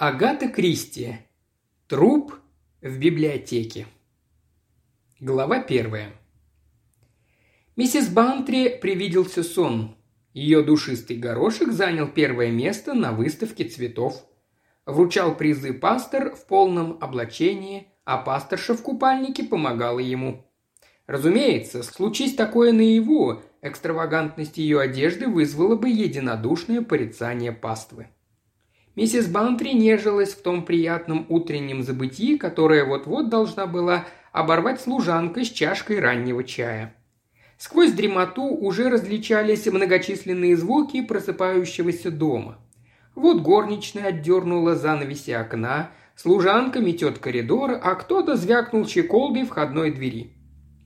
Агата Кристи. Труп в библиотеке. Глава первая. Миссис Бантри привиделся сон. Ее душистый горошек занял первое место на выставке цветов. Вручал призы пастор в полном облачении, а пасторша в купальнике помогала ему. Разумеется, случись такое наяву, экстравагантность ее одежды вызвала бы единодушное порицание паствы. Миссис Бантри нежилась в том приятном утреннем забытии, которое вот-вот должна была оборвать служанка с чашкой раннего чая. Сквозь дремоту уже различались многочисленные звуки просыпающегося дома. Вот горничная отдернула занавеси окна, служанка метет коридор, а кто-то звякнул чеколдой входной двери.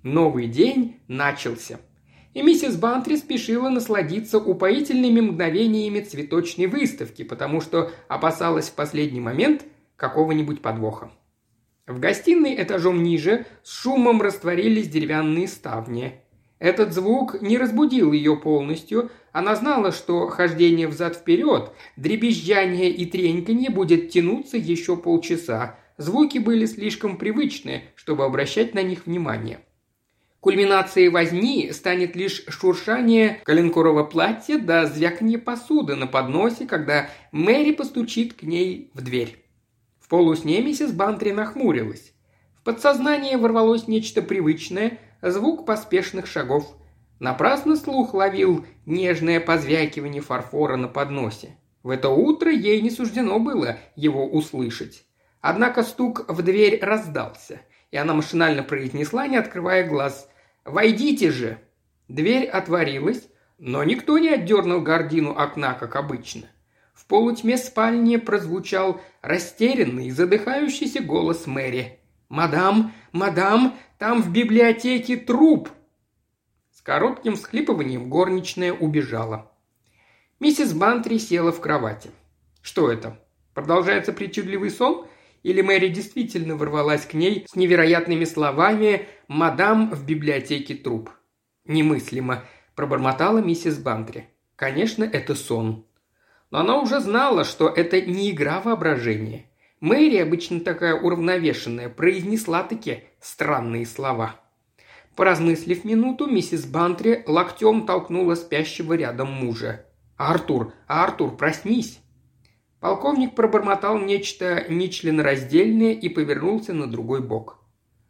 Новый день начался – и миссис Бантри спешила насладиться упоительными мгновениями цветочной выставки, потому что опасалась в последний момент какого-нибудь подвоха. В гостиной этажом ниже с шумом растворились деревянные ставни. Этот звук не разбудил ее полностью, она знала, что хождение взад-вперед, дребезжание и треньканье будет тянуться еще полчаса. Звуки были слишком привычны, чтобы обращать на них внимание – Кульминацией возни станет лишь шуршание коленкорого платья да звяканье посуды на подносе, когда Мэри постучит к ней в дверь. В полусне миссис Бантри нахмурилась. В подсознание ворвалось нечто привычное, звук поспешных шагов. Напрасно слух ловил нежное позвякивание фарфора на подносе. В это утро ей не суждено было его услышать. Однако стук в дверь раздался, и она машинально произнесла, не открывая глаз Войдите же!» Дверь отворилась, но никто не отдернул гордину окна, как обычно. В полутьме спальни прозвучал растерянный, задыхающийся голос Мэри. «Мадам, мадам, там в библиотеке труп!» С коротким всхлипыванием горничная убежала. Миссис Бантри села в кровати. «Что это? Продолжается причудливый сон? Или Мэри действительно ворвалась к ней с невероятными словами «Мадам в библиотеке труп». «Немыслимо», – пробормотала миссис Бантри. «Конечно, это сон». Но она уже знала, что это не игра воображения. Мэри, обычно такая уравновешенная, произнесла такие странные слова. Поразмыслив минуту, миссис Бантри локтем толкнула спящего рядом мужа. «Артур, Артур, проснись!» Полковник пробормотал нечто нечленораздельное и повернулся на другой бок.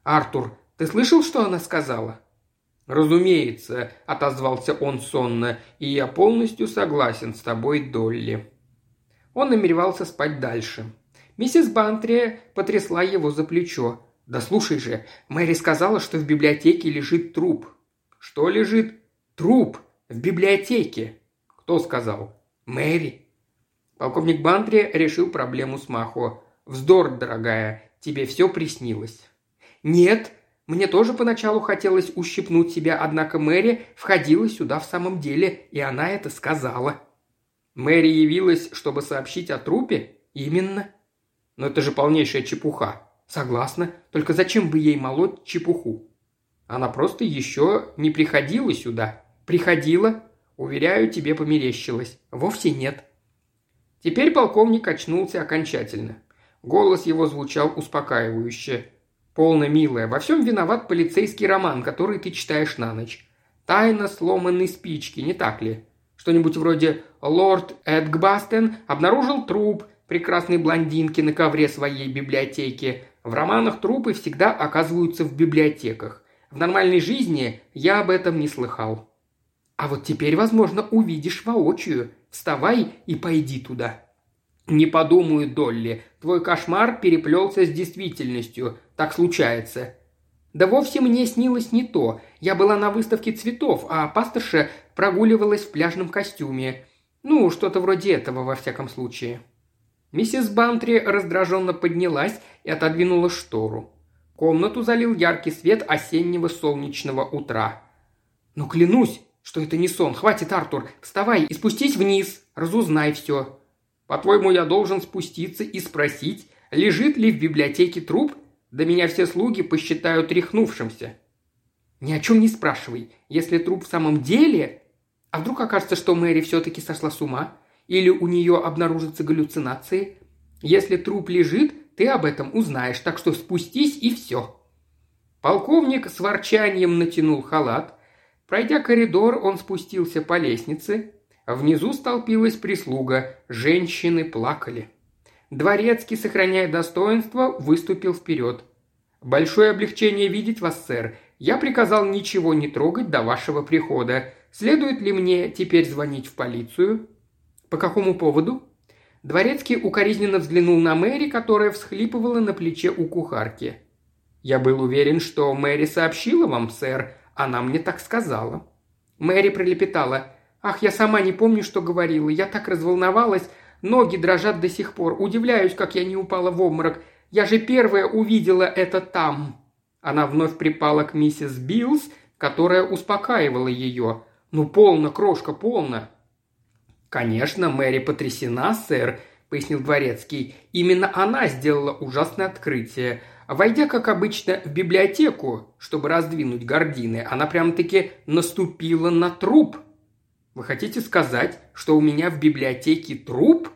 «Артур, ты слышал, что она сказала?» «Разумеется», – отозвался он сонно, – «и я полностью согласен с тобой, Долли». Он намеревался спать дальше. Миссис Бантри потрясла его за плечо. «Да слушай же, Мэри сказала, что в библиотеке лежит труп». «Что лежит?» «Труп! В библиотеке!» «Кто сказал?» «Мэри. Полковник Бантри решил проблему с Махо. «Вздор, дорогая, тебе все приснилось». «Нет, мне тоже поначалу хотелось ущипнуть себя, однако Мэри входила сюда в самом деле, и она это сказала». «Мэри явилась, чтобы сообщить о трупе?» «Именно». «Но это же полнейшая чепуха». «Согласна. Только зачем бы ей молоть чепуху?» «Она просто еще не приходила сюда». «Приходила?» «Уверяю, тебе померещилось». «Вовсе нет». Теперь полковник очнулся окончательно. Голос его звучал успокаивающе. «Полно, милая, во всем виноват полицейский роман, который ты читаешь на ночь. Тайна сломанной спички, не так ли? Что-нибудь вроде «Лорд Эдгбастен обнаружил труп прекрасной блондинки на ковре своей библиотеки. В романах трупы всегда оказываются в библиотеках. В нормальной жизни я об этом не слыхал. А вот теперь, возможно, увидишь воочию. Вставай и пойди туда». «Не подумаю, Долли. Твой кошмар переплелся с действительностью. Так случается». «Да вовсе мне снилось не то. Я была на выставке цветов, а пасторша прогуливалась в пляжном костюме. Ну, что-то вроде этого, во всяком случае». Миссис Бантри раздраженно поднялась и отодвинула штору. Комнату залил яркий свет осеннего солнечного утра. «Ну, клянусь, что это не сон. Хватит, Артур. Вставай и спустись вниз. Разузнай все. По-твоему, я должен спуститься и спросить, лежит ли в библиотеке труп? Да меня все слуги посчитают рехнувшимся. Ни о чем не спрашивай. Если труп в самом деле... А вдруг окажется, что Мэри все-таки сошла с ума? Или у нее обнаружатся галлюцинации? Если труп лежит, ты об этом узнаешь, так что спустись и все». Полковник с ворчанием натянул халат. Пройдя коридор, он спустился по лестнице. Внизу столпилась прислуга, женщины плакали. Дворецкий, сохраняя достоинство, выступил вперед. «Большое облегчение видеть вас, сэр. Я приказал ничего не трогать до вашего прихода. Следует ли мне теперь звонить в полицию?» «По какому поводу?» Дворецкий укоризненно взглянул на Мэри, которая всхлипывала на плече у кухарки. «Я был уверен, что Мэри сообщила вам, сэр. Она мне так сказала». Мэри пролепетала. «Ах, я сама не помню, что говорила. Я так разволновалась. Ноги дрожат до сих пор. Удивляюсь, как я не упала в обморок. Я же первая увидела это там». Она вновь припала к миссис Биллс, которая успокаивала ее. «Ну, полно, крошка, полно!» «Конечно, Мэри потрясена, сэр», — пояснил Дворецкий. «Именно она сделала ужасное открытие. Войдя, как обычно, в библиотеку, чтобы раздвинуть гардины, она прям-таки наступила на труп. Вы хотите сказать, что у меня в библиотеке труп?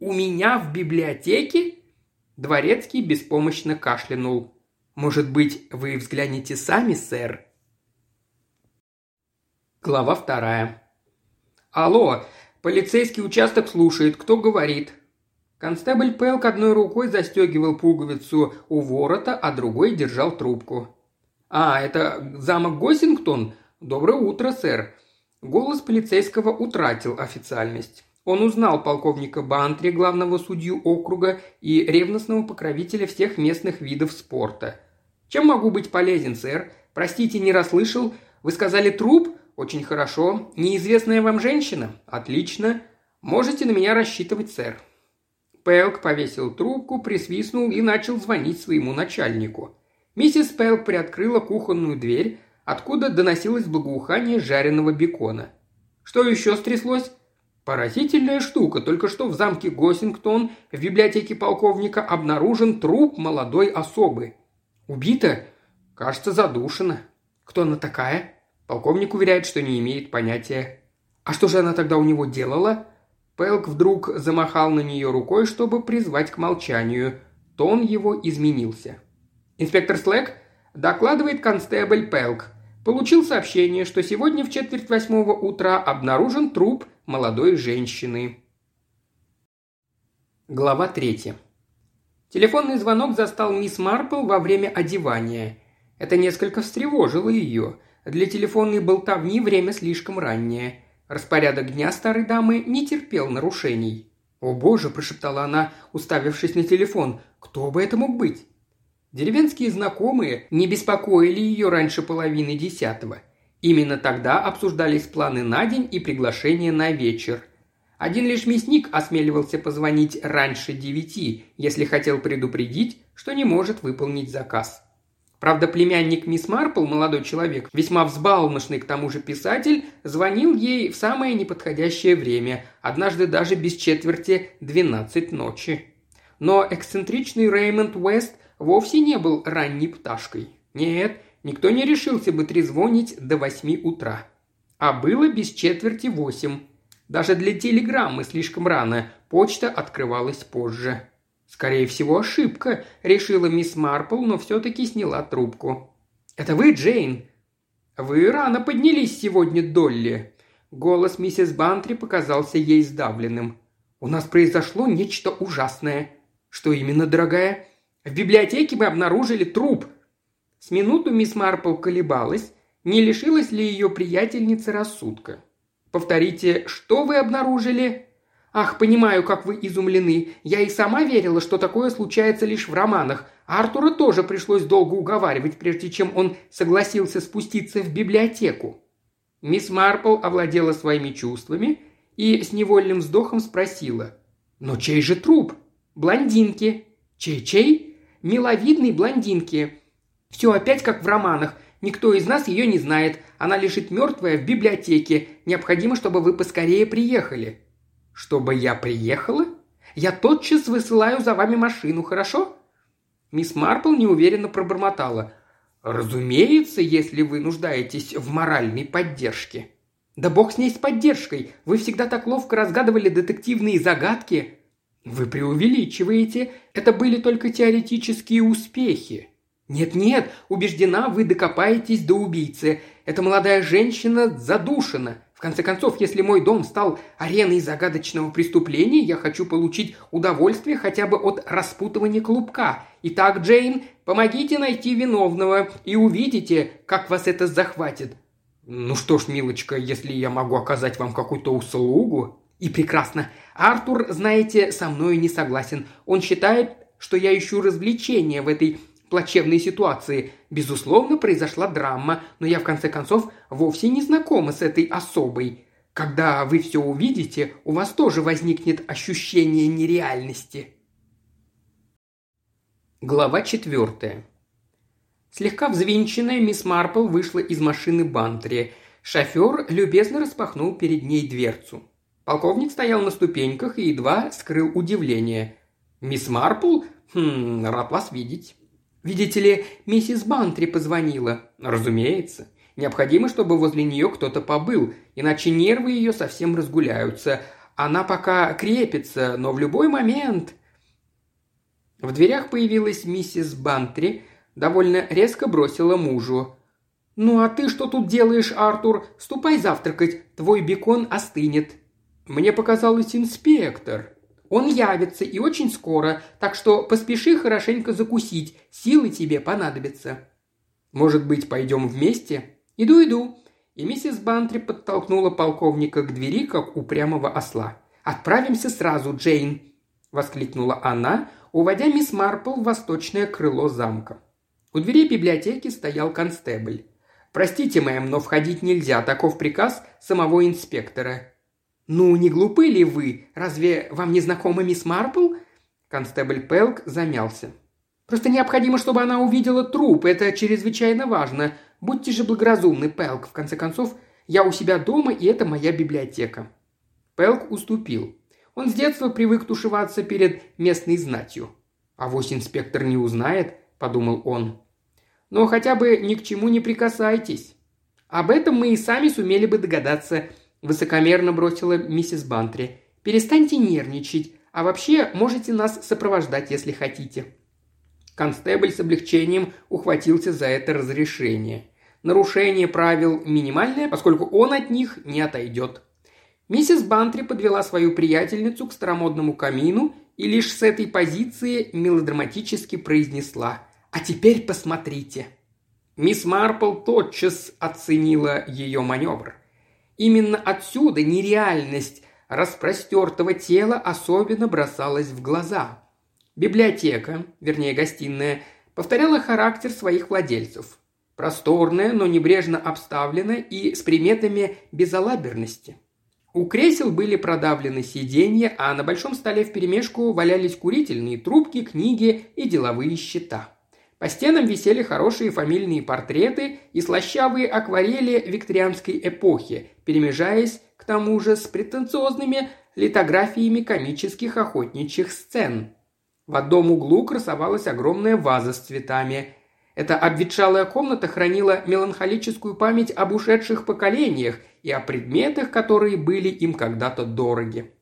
У меня в библиотеке?» Дворецкий беспомощно кашлянул. «Может быть, вы взглянете сами, сэр?» Глава вторая. «Алло, полицейский участок слушает. Кто говорит?» Констебль Пелк одной рукой застегивал пуговицу у ворота, а другой держал трубку. «А, это замок Госингтон? Доброе утро, сэр». Голос полицейского утратил официальность. Он узнал полковника Бантри, главного судью округа и ревностного покровителя всех местных видов спорта. «Чем могу быть полезен, сэр? Простите, не расслышал. Вы сказали труп? Очень хорошо. Неизвестная вам женщина? Отлично. Можете на меня рассчитывать, сэр». Пелк повесил трубку, присвистнул и начал звонить своему начальнику. Миссис Пелк приоткрыла кухонную дверь, откуда доносилось благоухание жареного бекона. «Что еще стряслось?» Поразительная штука. Только что в замке Госингтон в библиотеке полковника обнаружен труп молодой особы. Убита? Кажется, задушена. Кто она такая? Полковник уверяет, что не имеет понятия. А что же она тогда у него делала? Пелк вдруг замахал на нее рукой, чтобы призвать к молчанию. Тон его изменился. «Инспектор Слэк?» Докладывает констебль Пелк. Получил сообщение, что сегодня в четверть восьмого утра обнаружен труп молодой женщины. Глава третья. Телефонный звонок застал мисс Марпл во время одевания. Это несколько встревожило ее. Для телефонной болтовни время слишком раннее. Распорядок дня старой дамы не терпел нарушений. «О боже!» – прошептала она, уставившись на телефон. «Кто бы это мог быть?» Деревенские знакомые не беспокоили ее раньше половины десятого. Именно тогда обсуждались планы на день и приглашения на вечер. Один лишь мясник осмеливался позвонить раньше девяти, если хотел предупредить, что не может выполнить заказ. Правда, племянник мисс Марпл, молодой человек, весьма взбалмошный к тому же писатель, звонил ей в самое неподходящее время, однажды даже без четверти двенадцать ночи. Но эксцентричный Реймонд Уэст вовсе не был ранней пташкой. Нет, никто не решился бы трезвонить до восьми утра. А было без четверти восемь. Даже для телеграммы слишком рано, почта открывалась позже. Скорее всего, ошибка, решила мисс Марпл, но все-таки сняла трубку. «Это вы, Джейн?» «Вы рано поднялись сегодня, Долли». Голос миссис Бантри показался ей сдавленным. «У нас произошло нечто ужасное». «Что именно, дорогая?» «В библиотеке мы обнаружили труп». С минуту мисс Марпл колебалась, не лишилась ли ее приятельница рассудка. Повторите, что вы обнаружили?» «Ах, понимаю, как вы изумлены. Я и сама верила, что такое случается лишь в романах. Артура тоже пришлось долго уговаривать, прежде чем он согласился спуститься в библиотеку». Мисс Марпл овладела своими чувствами и с невольным вздохом спросила. «Но чей же труп?» «Блондинки». «Чей-чей?» «Миловидной блондинки». «Все опять как в романах. Никто из нас ее не знает. Она лежит мертвая в библиотеке. Необходимо, чтобы вы поскорее приехали». «Чтобы я приехала? Я тотчас высылаю за вами машину, хорошо?» Мисс Марпл неуверенно пробормотала. «Разумеется, если вы нуждаетесь в моральной поддержке». «Да бог с ней с поддержкой. Вы всегда так ловко разгадывали детективные загадки». «Вы преувеличиваете. Это были только теоретические успехи». «Нет-нет, убеждена, вы докопаетесь до убийцы. Эта молодая женщина задушена. В конце концов, если мой дом стал ареной загадочного преступления, я хочу получить удовольствие хотя бы от распутывания клубка. Итак, Джейн, помогите найти виновного и увидите, как вас это захватит. Ну что ж, милочка, если я могу оказать вам какую-то услугу... И прекрасно. Артур, знаете, со мной не согласен. Он считает, что я ищу развлечения в этой плачевной ситуации. Безусловно, произошла драма, но я в конце концов вовсе не знакома с этой особой. Когда вы все увидите, у вас тоже возникнет ощущение нереальности. Глава четвертая. Слегка взвинченная мисс Марпл вышла из машины Бантри. Шофер любезно распахнул перед ней дверцу. Полковник стоял на ступеньках и едва скрыл удивление. «Мисс Марпл? Хм, рад вас видеть». Видите ли, миссис Бантри позвонила. Разумеется. Необходимо, чтобы возле нее кто-то побыл, иначе нервы ее совсем разгуляются. Она пока крепится, но в любой момент... В дверях появилась миссис Бантри, довольно резко бросила мужу. «Ну а ты что тут делаешь, Артур? Ступай завтракать, твой бекон остынет». «Мне показалось инспектор», он явится и очень скоро, так что поспеши хорошенько закусить, силы тебе понадобятся». «Может быть, пойдем вместе?» «Иду, иду». И миссис Бантри подтолкнула полковника к двери, как упрямого осла. «Отправимся сразу, Джейн!» – воскликнула она, уводя мисс Марпл в восточное крыло замка. У двери библиотеки стоял констебль. «Простите, мэм, но входить нельзя, таков приказ самого инспектора. «Ну, не глупы ли вы? Разве вам не знакома мисс Марпл?» Констебль Пелк замялся. «Просто необходимо, чтобы она увидела труп. Это чрезвычайно важно. Будьте же благоразумны, Пелк. В конце концов, я у себя дома, и это моя библиотека». Пелк уступил. Он с детства привык тушеваться перед местной знатью. «А вось инспектор не узнает», – подумал он. «Но хотя бы ни к чему не прикасайтесь. Об этом мы и сами сумели бы догадаться», – высокомерно бросила миссис Бантри. «Перестаньте нервничать, а вообще можете нас сопровождать, если хотите». Констебль с облегчением ухватился за это разрешение. Нарушение правил минимальное, поскольку он от них не отойдет. Миссис Бантри подвела свою приятельницу к старомодному камину и лишь с этой позиции мелодраматически произнесла «А теперь посмотрите». Мисс Марпл тотчас оценила ее маневр. Именно отсюда нереальность распростертого тела особенно бросалась в глаза. Библиотека, вернее гостиная, повторяла характер своих владельцев. Просторная, но небрежно обставлена и с приметами безалаберности. У кресел были продавлены сиденья, а на большом столе вперемешку валялись курительные трубки, книги и деловые счета. По стенам висели хорошие фамильные портреты и слащавые акварели викторианской эпохи, перемежаясь к тому же с претенциозными литографиями комических охотничьих сцен. В одном углу красовалась огромная ваза с цветами. Эта обветшалая комната хранила меланхолическую память об ушедших поколениях и о предметах, которые были им когда-то дороги.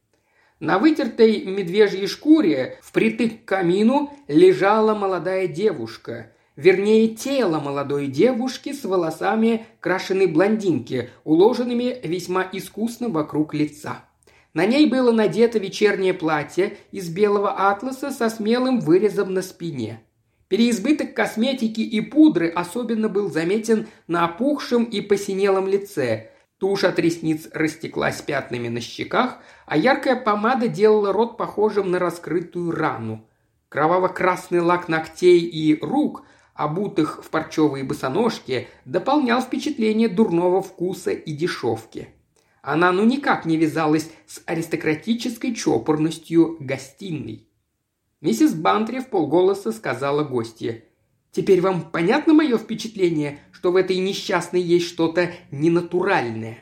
На вытертой медвежьей шкуре впритык к камину лежала молодая девушка. Вернее, тело молодой девушки с волосами крашеной блондинки, уложенными весьма искусно вокруг лица. На ней было надето вечернее платье из белого атласа со смелым вырезом на спине. Переизбыток косметики и пудры особенно был заметен на опухшем и посинелом лице, Тушь от ресниц растеклась пятнами на щеках, а яркая помада делала рот похожим на раскрытую рану. Кроваво-красный лак ногтей и рук, обутых в парчевые босоножки, дополнял впечатление дурного вкуса и дешевки. Она ну никак не вязалась с аристократической чопорностью гостиной. Миссис Бантри в полголоса сказала гостье. «Теперь вам понятно мое впечатление, что в этой несчастной есть что-то ненатуральное.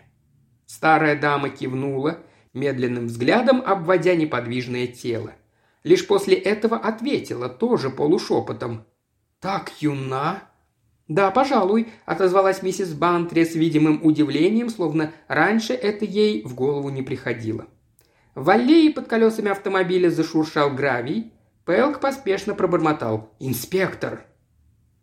Старая дама кивнула, медленным взглядом обводя неподвижное тело. Лишь после этого ответила, тоже полушепотом. «Так юна?» «Да, пожалуй», – отозвалась миссис Бантри с видимым удивлением, словно раньше это ей в голову не приходило. В аллее под колесами автомобиля зашуршал гравий. Пэлк поспешно пробормотал «Инспектор!».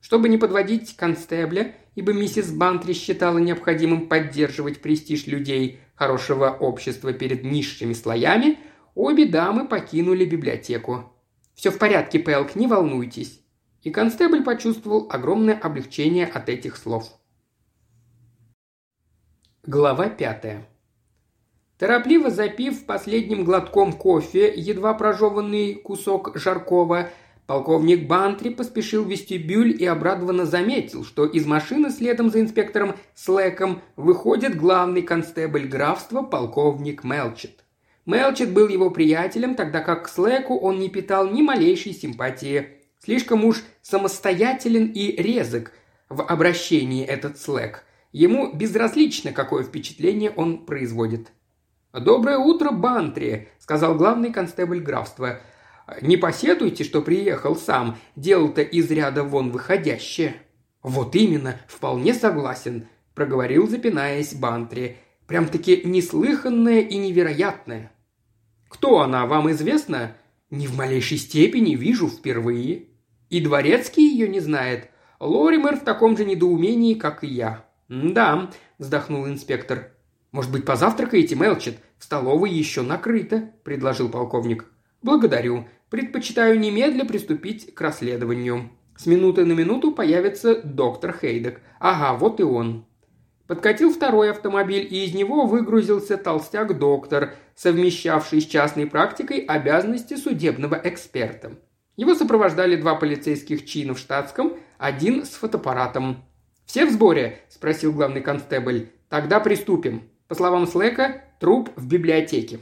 Чтобы не подводить констебля, ибо миссис Бантри считала необходимым поддерживать престиж людей хорошего общества перед низшими слоями, обе дамы покинули библиотеку. «Все в порядке, Пэлк, не волнуйтесь». И констебль почувствовал огромное облегчение от этих слов. Глава пятая. Торопливо запив последним глотком кофе едва прожеванный кусок жаркого, полковник Бантри поспешил в вестибюль и обрадованно заметил, что из машины следом за инспектором Слэком выходит главный констебль графства полковник Мелчет. Мелчет был его приятелем, тогда как к Слэку он не питал ни малейшей симпатии. Слишком уж самостоятелен и резок в обращении этот Слэк. Ему безразлично, какое впечатление он производит. «Доброе утро, Бантри», — сказал главный констебль графства. «Не посетуйте, что приехал сам. Дело-то из ряда вон выходящее». «Вот именно, вполне согласен», — проговорил, запинаясь Бантри. «Прям-таки неслыханное и невероятное». «Кто она, вам известно?» «Ни в малейшей степени вижу впервые». «И дворецкий ее не знает?» «Лоример в таком же недоумении, как и я». «Да», – вздохнул инспектор. «Может быть, позавтракаете, Мелчет? В столовой еще накрыто», – предложил полковник. «Благодарю. Предпочитаю немедля приступить к расследованию. С минуты на минуту появится доктор Хейдек. Ага, вот и он». Подкатил второй автомобиль, и из него выгрузился толстяк-доктор, совмещавший с частной практикой обязанности судебного эксперта. Его сопровождали два полицейских чина в штатском, один с фотоаппаратом. «Все в сборе?» – спросил главный констебль. «Тогда приступим. По словам Слэка, труп в библиотеке».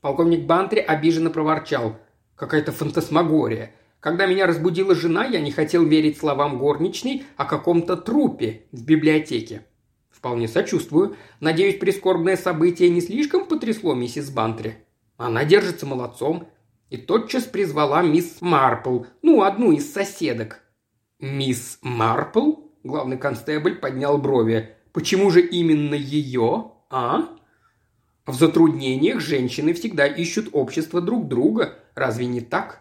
Полковник Бантри обиженно проворчал. «Какая-то фантасмагория. Когда меня разбудила жена, я не хотел верить словам горничной о каком-то трупе в библиотеке». «Вполне сочувствую. Надеюсь, прискорбное событие не слишком потрясло миссис Бантри?» «Она держится молодцом», и тотчас призвала мисс Марпл, ну, одну из соседок. «Мисс Марпл?» Главный констебль поднял брови. «Почему же именно ее, а?» В затруднениях женщины всегда ищут общество друг друга. Разве не так?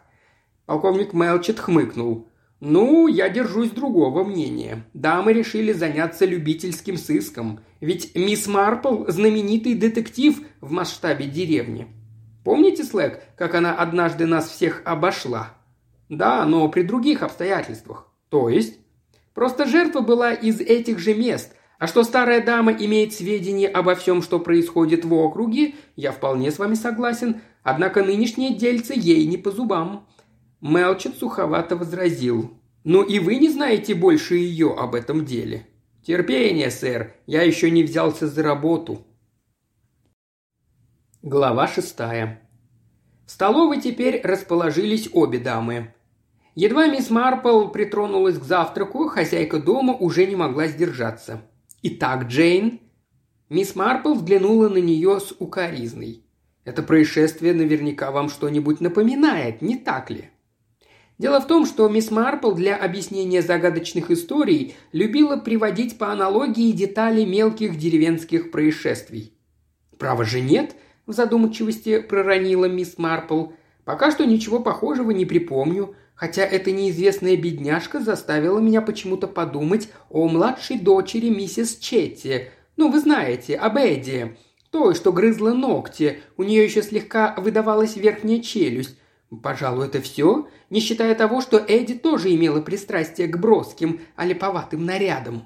Полковник Мелчет хмыкнул. «Ну, я держусь другого мнения. Дамы решили заняться любительским сыском. Ведь мисс Марпл – знаменитый детектив в масштабе деревни. Помните, Слэк, как она однажды нас всех обошла? Да, но при других обстоятельствах. То есть? Просто жертва была из этих же мест, а что старая дама имеет сведения обо всем, что происходит в округе, я вполне с вами согласен, однако нынешние дельцы ей не по зубам». Мелчет суховато возразил. «Ну и вы не знаете больше ее об этом деле». «Терпение, сэр, я еще не взялся за работу». Глава шестая. В столовой теперь расположились обе дамы. Едва мисс Марпл притронулась к завтраку, хозяйка дома уже не могла сдержаться. «Итак, Джейн?» Мисс Марпл взглянула на нее с укоризной. «Это происшествие наверняка вам что-нибудь напоминает, не так ли?» Дело в том, что мисс Марпл для объяснения загадочных историй любила приводить по аналогии детали мелких деревенских происшествий. «Право же нет», – в задумчивости проронила мисс Марпл. «Пока что ничего похожего не припомню хотя эта неизвестная бедняжка заставила меня почему-то подумать о младшей дочери миссис Четти. Ну, вы знаете, об Эдди. Той, что грызла ногти, у нее еще слегка выдавалась верхняя челюсть. Пожалуй, это все, не считая того, что Эдди тоже имела пристрастие к броским, а липоватым нарядам.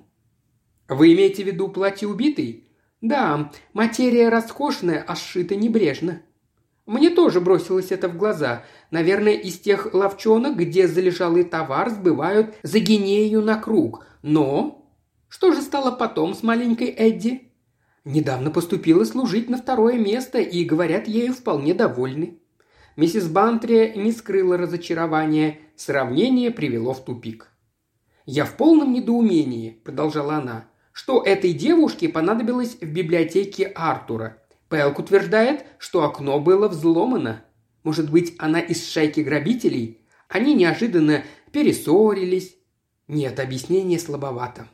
Вы имеете в виду платье убитой? Да, материя роскошная, а сшита небрежно. Мне тоже бросилось это в глаза. Наверное, из тех ловчонок, где залежалый товар сбывают за гинею на круг. Но... Что же стало потом с маленькой Эдди? Недавно поступила служить на второе место, и, говорят, ею вполне довольны. Миссис Бантри не скрыла разочарования, сравнение привело в тупик. «Я в полном недоумении», – продолжала она, – «что этой девушке понадобилось в библиотеке Артура. Пэлк утверждает, что окно было взломано. Может быть, она из шайки грабителей? Они неожиданно перессорились. Нет, объяснение слабовато.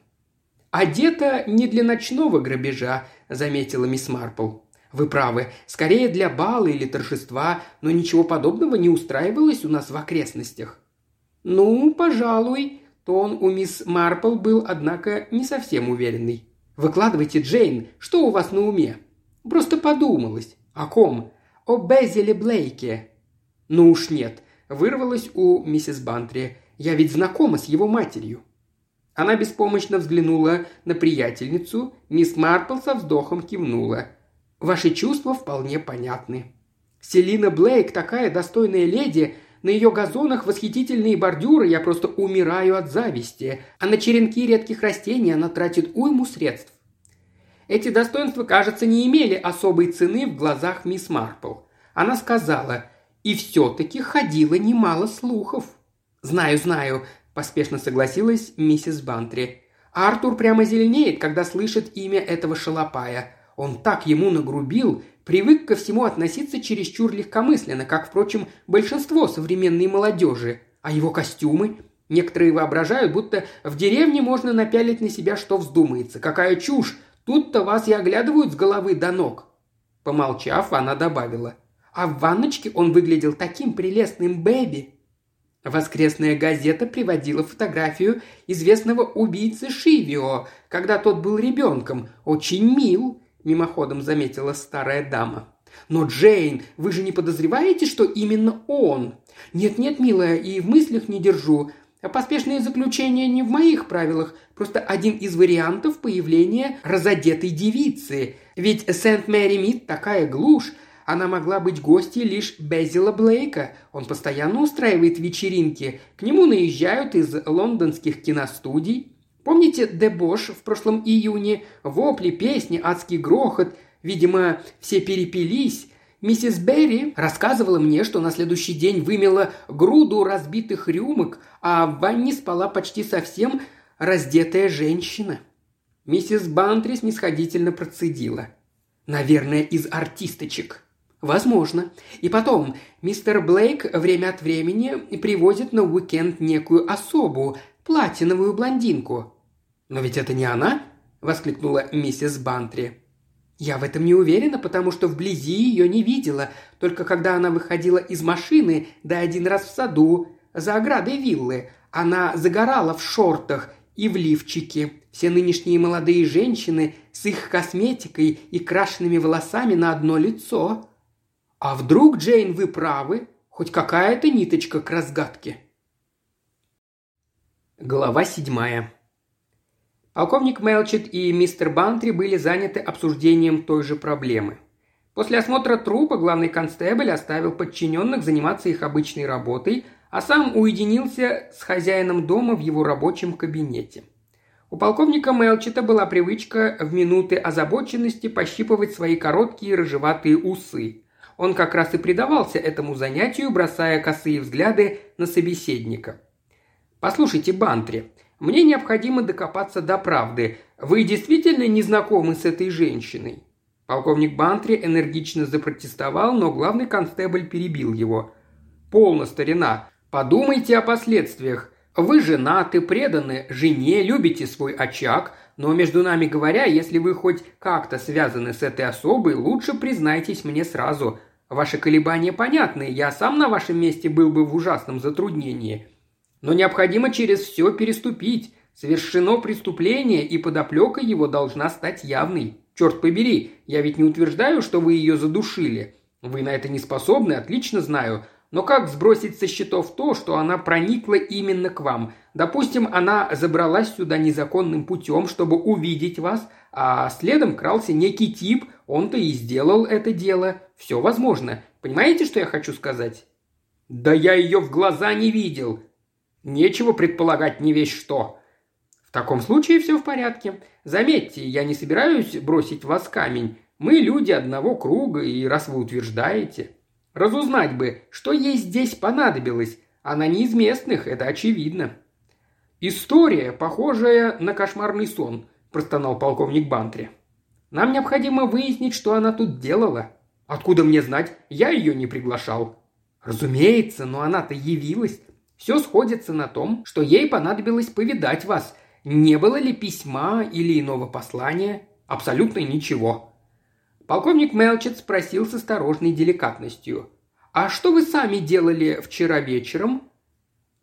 «Одета не для ночного грабежа», – заметила мисс Марпл. Вы правы. Скорее для бала или торжества, но ничего подобного не устраивалось у нас в окрестностях. Ну, пожалуй, тон у мисс Марпл был, однако, не совсем уверенный. Выкладывайте, Джейн, что у вас на уме? Просто подумалось. О ком? О Безиле Блейке. Ну уж нет, вырвалось у миссис Бантри. Я ведь знакома с его матерью. Она беспомощно взглянула на приятельницу, мисс Марпл со вздохом кивнула. «Ваши чувства вполне понятны. Селина Блейк такая достойная леди, на ее газонах восхитительные бордюры, я просто умираю от зависти, а на черенки редких растений она тратит уйму средств. Эти достоинства, кажется, не имели особой цены в глазах мисс Марпл. Она сказала, и все-таки ходило немало слухов. «Знаю, знаю», – поспешно согласилась миссис Бантри. «Артур прямо зеленеет, когда слышит имя этого шалопая. Он так ему нагрубил, привык ко всему относиться чересчур легкомысленно, как, впрочем, большинство современной молодежи. А его костюмы? Некоторые воображают, будто в деревне можно напялить на себя, что вздумается. Какая чушь! Тут-то вас и оглядывают с головы до ног. Помолчав, она добавила. А в ванночке он выглядел таким прелестным Бэби. Воскресная газета приводила фотографию известного убийцы Шивио, когда тот был ребенком. Очень мил. – мимоходом заметила старая дама. «Но, Джейн, вы же не подозреваете, что именно он?» «Нет-нет, милая, и в мыслях не держу. А поспешные заключения не в моих правилах, просто один из вариантов появления разодетой девицы. Ведь Сент-Мэри Мид такая глушь, она могла быть гостьей лишь Безила Блейка. Он постоянно устраивает вечеринки. К нему наезжают из лондонских киностудий. Помните дебош в прошлом июне? Вопли, песни, адский грохот. Видимо, все перепились. Миссис Берри рассказывала мне, что на следующий день вымела груду разбитых рюмок, а в ванне спала почти совсем раздетая женщина. Миссис Бантри снисходительно процедила. «Наверное, из артисточек». «Возможно. И потом, мистер Блейк время от времени привозит на уикенд некую особу, платиновую блондинку». «Но ведь это не она?» – воскликнула миссис Бантри. «Я в этом не уверена, потому что вблизи ее не видела, только когда она выходила из машины, да один раз в саду, за оградой виллы. Она загорала в шортах и в лифчике. Все нынешние молодые женщины с их косметикой и крашенными волосами на одно лицо. А вдруг, Джейн, вы правы? Хоть какая-то ниточка к разгадке?» Глава седьмая. Полковник Мелчит и мистер Бантри были заняты обсуждением той же проблемы. После осмотра трупа главный констебль оставил подчиненных заниматься их обычной работой, а сам уединился с хозяином дома в его рабочем кабинете. У полковника Мелчита была привычка в минуты озабоченности пощипывать свои короткие рыжеватые усы. Он как раз и предавался этому занятию, бросая косые взгляды на собеседника – «Послушайте, Бантри, мне необходимо докопаться до правды. Вы действительно не знакомы с этой женщиной?» Полковник Бантри энергично запротестовал, но главный констебль перебил его. «Полно, старина. Подумайте о последствиях. Вы женаты, преданы жене, любите свой очаг, но, между нами говоря, если вы хоть как-то связаны с этой особой, лучше признайтесь мне сразу. Ваши колебания понятны, я сам на вашем месте был бы в ужасном затруднении. Но необходимо через все переступить. Совершено преступление, и подоплека его должна стать явной. Черт побери, я ведь не утверждаю, что вы ее задушили. Вы на это не способны, отлично знаю. Но как сбросить со счетов то, что она проникла именно к вам? Допустим, она забралась сюда незаконным путем, чтобы увидеть вас, а следом крался некий тип, он-то и сделал это дело. Все возможно. Понимаете, что я хочу сказать? «Да я ее в глаза не видел», Нечего предполагать не весь что. В таком случае все в порядке. Заметьте, я не собираюсь бросить вас камень. Мы люди одного круга, и раз вы утверждаете... Разузнать бы, что ей здесь понадобилось. Она не из местных, это очевидно. «История, похожая на кошмарный сон», – простонал полковник Бантри. «Нам необходимо выяснить, что она тут делала. Откуда мне знать? Я ее не приглашал». «Разумеется, но она-то явилась. Все сходится на том, что ей понадобилось повидать вас. Не было ли письма или иного послания? Абсолютно ничего. Полковник Мелчет спросил с осторожной деликатностью. «А что вы сами делали вчера вечером?»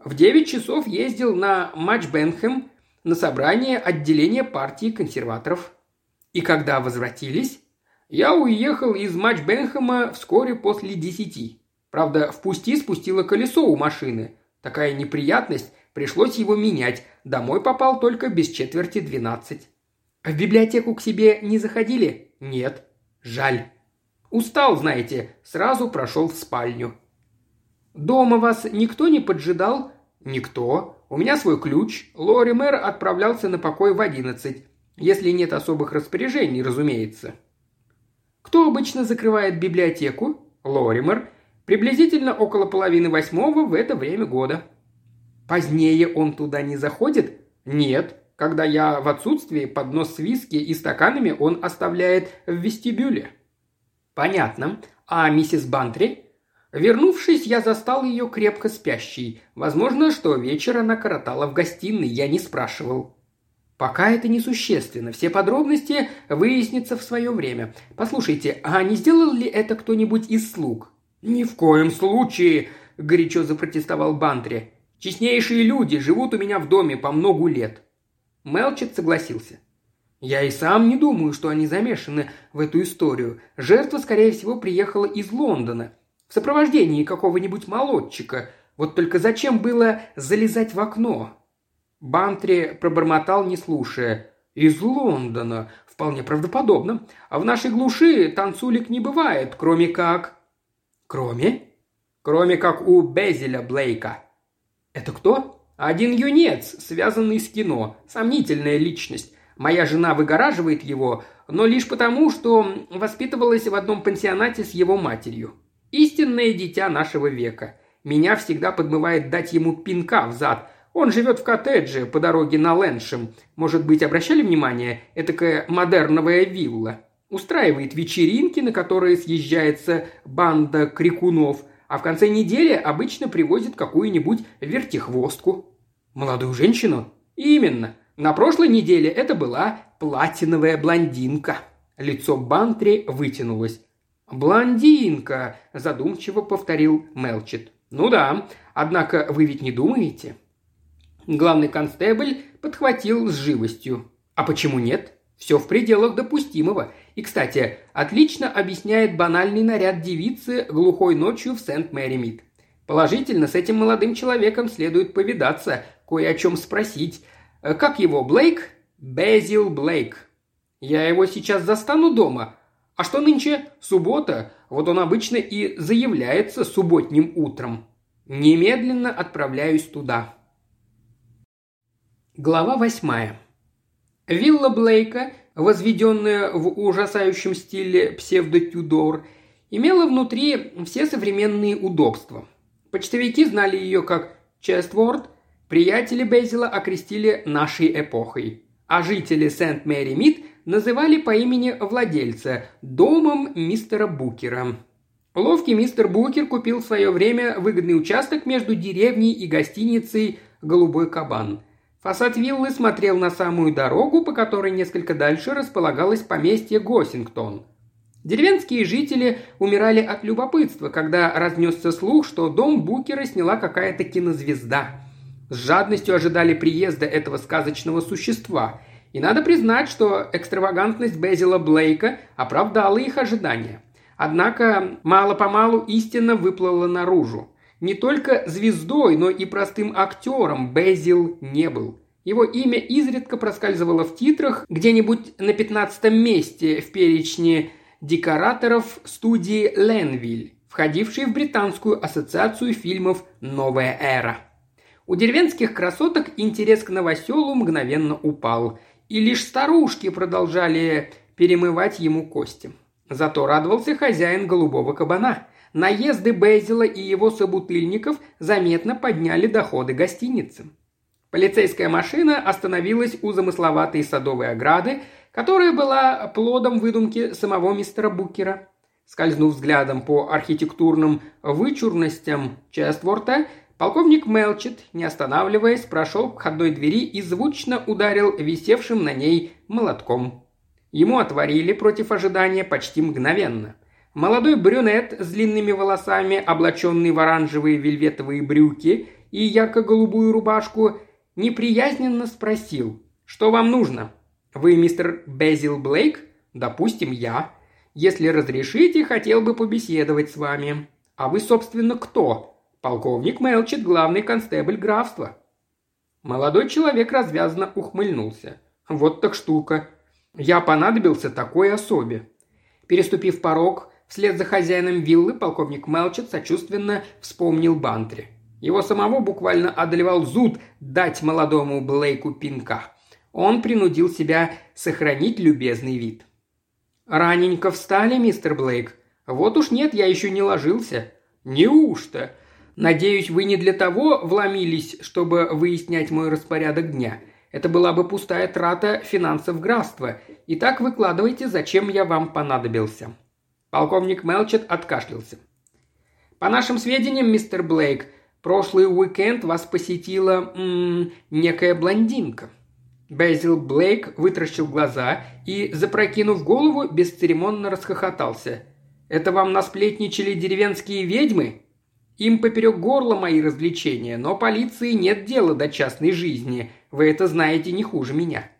«В девять часов ездил на матч Бенхэм на собрание отделения партии консерваторов». «И когда возвратились?» «Я уехал из матч Бенхэма вскоре после десяти. Правда, в пусти спустило колесо у машины. Такая неприятность, пришлось его менять. Домой попал только без четверти двенадцать». «В библиотеку к себе не заходили?» «Нет». «Жаль». «Устал, знаете, сразу прошел в спальню». «Дома вас никто не поджидал?» «Никто. У меня свой ключ. Лори Мэр отправлялся на покой в одиннадцать. Если нет особых распоряжений, разумеется». «Кто обычно закрывает библиотеку?» «Лоример. Приблизительно около половины восьмого в это время года». «Позднее он туда не заходит?» «Нет. Когда я в отсутствии, поднос с виски и стаканами он оставляет в вестибюле». «Понятно. А миссис Бантри?» Вернувшись, я застал ее крепко спящей. Возможно, что вечер она коротала в гостиной, я не спрашивал. Пока это несущественно. Все подробности выяснятся в свое время. Послушайте, а не сделал ли это кто-нибудь из слуг? Ни в коем случае, горячо запротестовал Бантри. Честнейшие люди живут у меня в доме по многу лет. Мелчет согласился. Я и сам не думаю, что они замешаны в эту историю. Жертва, скорее всего, приехала из Лондона в сопровождении какого-нибудь молодчика. Вот только зачем было залезать в окно? Бантри пробормотал, не слушая. «Из Лондона. Вполне правдоподобно. А в нашей глуши танцулик не бывает, кроме как...» «Кроме?» «Кроме как у Безеля Блейка». «Это кто?» «Один юнец, связанный с кино. Сомнительная личность. Моя жена выгораживает его, но лишь потому, что воспитывалась в одном пансионате с его матерью. Истинное дитя нашего века. Меня всегда подмывает дать ему пинка в зад, он живет в коттедже по дороге на Лэншем. Может быть, обращали внимание? Этакая модерновая вилла. Устраивает вечеринки, на которые съезжается банда крикунов, а в конце недели обычно привозит какую-нибудь вертихвостку. Молодую женщину? Именно. На прошлой неделе это была платиновая блондинка. Лицо Бантри вытянулось. «Блондинка», – задумчиво повторил Мелчит. «Ну да, однако вы ведь не думаете?» Главный констебль подхватил с живостью. А почему нет? Все в пределах допустимого. И, кстати, отлично объясняет банальный наряд девицы глухой ночью в Сент-Мэри-Мид. Положительно, с этим молодым человеком следует повидаться, кое о чем спросить. Э, как его, Блейк? Безил Блейк. Я его сейчас застану дома. А что нынче? Суббота. Вот он обычно и заявляется субботним утром. Немедленно отправляюсь туда. Глава восьмая. Вилла Блейка, возведенная в ужасающем стиле псевдо-тюдор, имела внутри все современные удобства. Почтовики знали ее как Честворд, приятели Безила окрестили нашей эпохой, а жители Сент-Мэри-Мид называли по имени владельца домом мистера Букера. Ловкий мистер Букер купил в свое время выгодный участок между деревней и гостиницей «Голубой кабан», Фасад виллы смотрел на самую дорогу, по которой несколько дальше располагалось поместье Госингтон. Деревенские жители умирали от любопытства, когда разнесся слух, что дом Букера сняла какая-то кинозвезда. С жадностью ожидали приезда этого сказочного существа. И надо признать, что экстравагантность Безила Блейка оправдала их ожидания. Однако мало-помалу истина выплыла наружу. Не только звездой, но и простым актером Безил не был. Его имя изредка проскальзывало в титрах где-нибудь на пятнадцатом месте в перечне декораторов студии Ленвиль, входившей в британскую ассоциацию фильмов «Новая эра». У деревенских красоток интерес к новоселу мгновенно упал, и лишь старушки продолжали перемывать ему кости. Зато радовался хозяин голубого кабана – Наезды Безила и его собутыльников заметно подняли доходы гостиницы. Полицейская машина остановилась у замысловатой садовой ограды, которая была плодом выдумки самого мистера Букера. Скользнув взглядом по архитектурным вычурностям Честворта, полковник Мелчит, не останавливаясь, прошел к входной двери и звучно ударил висевшим на ней молотком. Ему отворили против ожидания почти мгновенно. Молодой брюнет с длинными волосами, облаченный в оранжевые вельветовые брюки и ярко-голубую рубашку, неприязненно спросил, что вам нужно? Вы мистер Безил Блейк? Допустим, я. Если разрешите, хотел бы побеседовать с вами. А вы, собственно, кто? Полковник Мелчит, главный констебль графства. Молодой человек развязно ухмыльнулся. Вот так штука. Я понадобился такой особе. Переступив порог, вслед за хозяином виллы полковник Мелчет сочувственно вспомнил Бантри. Его самого буквально одолевал зуд дать молодому Блейку пинка. Он принудил себя сохранить любезный вид. «Раненько встали, мистер Блейк? Вот уж нет, я еще не ложился». «Неужто?» «Надеюсь, вы не для того вломились, чтобы выяснять мой распорядок дня. Это была бы пустая трата финансов графства. Итак, выкладывайте, зачем я вам понадобился». Полковник Мелчет откашлялся. «По нашим сведениям, мистер Блейк, прошлый уикенд вас посетила м- некая блондинка». Безил Блейк вытращил глаза и, запрокинув голову, бесцеремонно расхохотался. «Это вам насплетничали деревенские ведьмы? Им поперек горла мои развлечения, но полиции нет дела до частной жизни. Вы это знаете не хуже меня».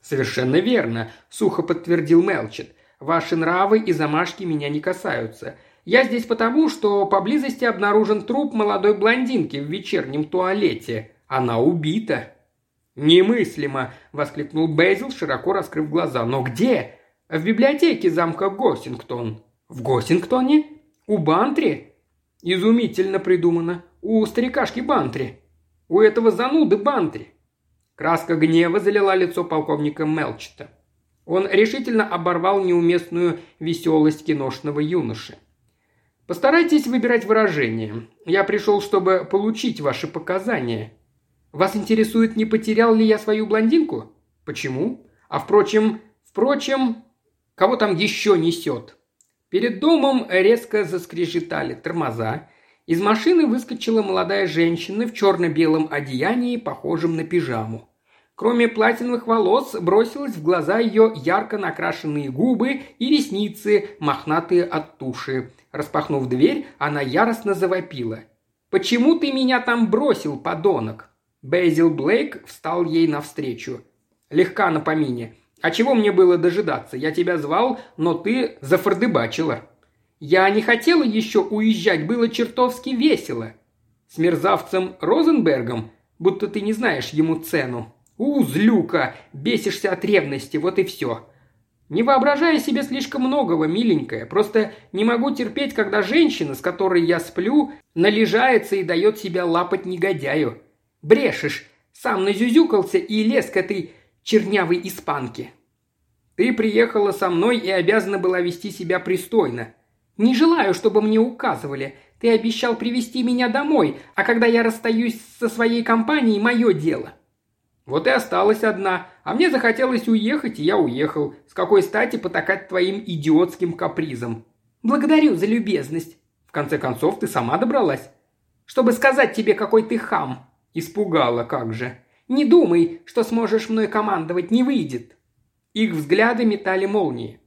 «Совершенно верно», – сухо подтвердил Мелчет. «Ваши нравы и замашки меня не касаются. Я здесь потому, что поблизости обнаружен труп молодой блондинки в вечернем туалете. Она убита». «Немыслимо!» – воскликнул Бейзил, широко раскрыв глаза. «Но где?» «В библиотеке замка Госсингтон». «В Госсингтоне? У Бантри?» «Изумительно придумано. У старикашки Бантри. У этого зануды Бантри». Краска гнева залила лицо полковника Мелчета. Он решительно оборвал неуместную веселость киношного юноши. «Постарайтесь выбирать выражение. Я пришел, чтобы получить ваши показания. Вас интересует, не потерял ли я свою блондинку? Почему? А впрочем, впрочем, кого там еще несет? Перед домом резко заскрежетали тормоза. Из машины выскочила молодая женщина в черно-белом одеянии, похожем на пижаму. Кроме платиновых волос, бросилась в глаза ее ярко накрашенные губы и ресницы, мохнатые от туши. Распахнув дверь, она яростно завопила. «Почему ты меня там бросил, подонок?» Бейзил Блейк встал ей навстречу. «Легка на помине. А чего мне было дожидаться? Я тебя звал, но ты зафордыбачила». «Я не хотела еще уезжать, было чертовски весело». «С мерзавцем Розенбергом? Будто ты не знаешь ему цену». «У, злюка! Бесишься от ревности, вот и все». «Не воображая себе слишком многого, миленькая. Просто не могу терпеть, когда женщина, с которой я сплю, належается и дает себя лапать негодяю. Брешешь. Сам назюзюкался и лез к этой чернявой испанке. Ты приехала со мной и обязана была вести себя пристойно. Не желаю, чтобы мне указывали. Ты обещал привести меня домой, а когда я расстаюсь со своей компанией, мое дело. Вот и осталась одна, а мне захотелось уехать, и я уехал. С какой стати потакать твоим идиотским капризом? Благодарю за любезность. В конце концов, ты сама добралась. Чтобы сказать тебе, какой ты хам. Испугала, как же. «Не думай, что сможешь мной командовать, не выйдет!» Их взгляды метали молнии.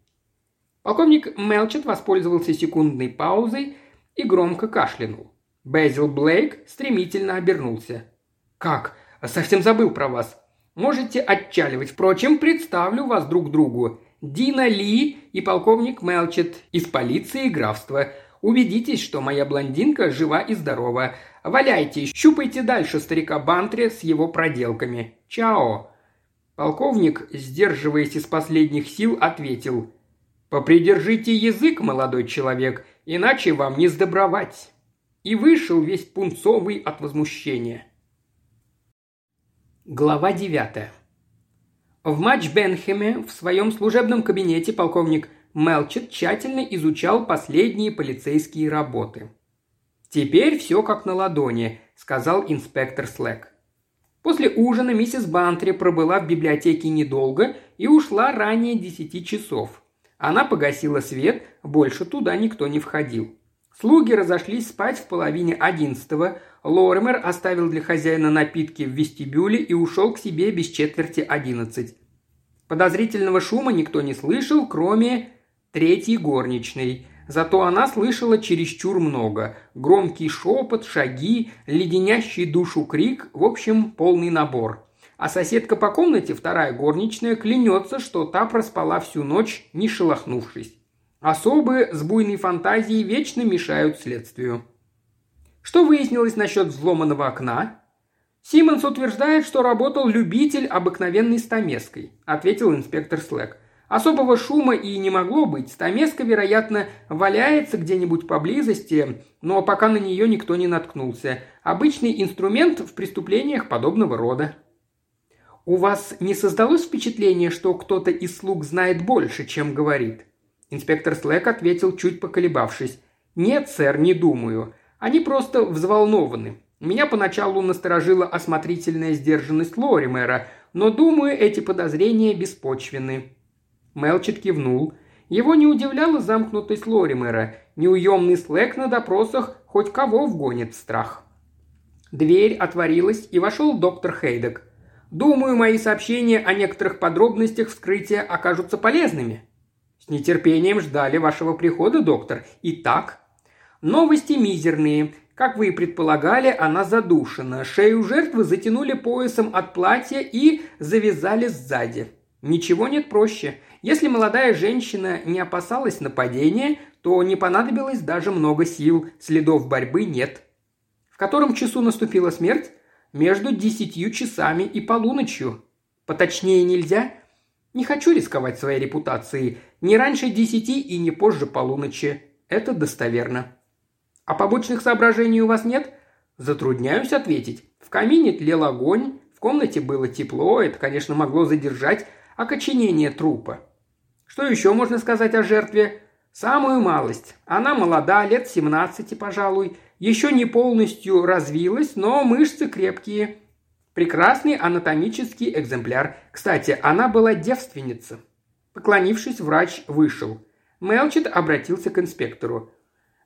Полковник Мелчет воспользовался секундной паузой и громко кашлянул. Безил Блейк стремительно обернулся. «Как? Совсем забыл про вас. Можете отчаливать. Впрочем, представлю вас друг другу. Дина Ли и полковник Мелчет из полиции графства. Убедитесь, что моя блондинка жива и здорова. Валяйте, щупайте дальше старика Бантри с его проделками. Чао!» Полковник, сдерживаясь из последних сил, ответил. «Попридержите язык, молодой человек, иначе вам не сдобровать». И вышел весь пунцовый от возмущения. Глава девятая. В матч Бенхеме в своем служебном кабинете полковник Мелчет тщательно изучал последние полицейские работы. «Теперь все как на ладони», – сказал инспектор Слэк. После ужина миссис Бантри пробыла в библиотеке недолго и ушла ранее десяти часов. Она погасила свет, больше туда никто не входил. Слуги разошлись спать в половине одиннадцатого, Лоремер оставил для хозяина напитки в вестибюле и ушел к себе без четверти одиннадцать. Подозрительного шума никто не слышал, кроме третьей горничной. Зато она слышала чересчур много. Громкий шепот, шаги, леденящий душу крик, в общем, полный набор. А соседка по комнате, вторая горничная, клянется, что та проспала всю ночь, не шелохнувшись. Особы с буйной фантазией вечно мешают следствию. Что выяснилось насчет взломанного окна? Симмонс утверждает, что работал любитель обыкновенной стамеской, ответил инспектор Слэк. Особого шума и не могло быть. Стамеска, вероятно, валяется где-нибудь поблизости, но пока на нее никто не наткнулся. Обычный инструмент в преступлениях подобного рода. «У вас не создалось впечатление, что кто-то из слуг знает больше, чем говорит?» Инспектор Слэк ответил, чуть поколебавшись. «Нет, сэр, не думаю. Они просто взволнованы. Меня поначалу насторожила осмотрительная сдержанность Лоримера, но, думаю, эти подозрения беспочвены». Мелчит кивнул. Его не удивляла замкнутость Лоримера. Неуемный Слэк на допросах хоть кого вгонит в страх. Дверь отворилась, и вошел доктор Хейдек. «Думаю, мои сообщения о некоторых подробностях вскрытия окажутся полезными», нетерпением ждали вашего прихода, доктор. Итак, новости мизерные. Как вы и предполагали, она задушена. Шею жертвы затянули поясом от платья и завязали сзади. Ничего нет проще. Если молодая женщина не опасалась нападения, то не понадобилось даже много сил, следов борьбы нет. В котором часу наступила смерть? Между десятью часами и полуночью. Поточнее нельзя? Не хочу рисковать своей репутацией. Не раньше десяти и не позже полуночи. Это достоверно. А побочных соображений у вас нет? Затрудняюсь ответить. В камине тлел огонь, в комнате было тепло, это, конечно, могло задержать окоченение трупа. Что еще можно сказать о жертве? Самую малость. Она молода, лет 17, пожалуй, еще не полностью развилась, но мышцы крепкие – Прекрасный анатомический экземпляр. Кстати, она была девственница. Поклонившись, врач вышел. Мелчит обратился к инспектору.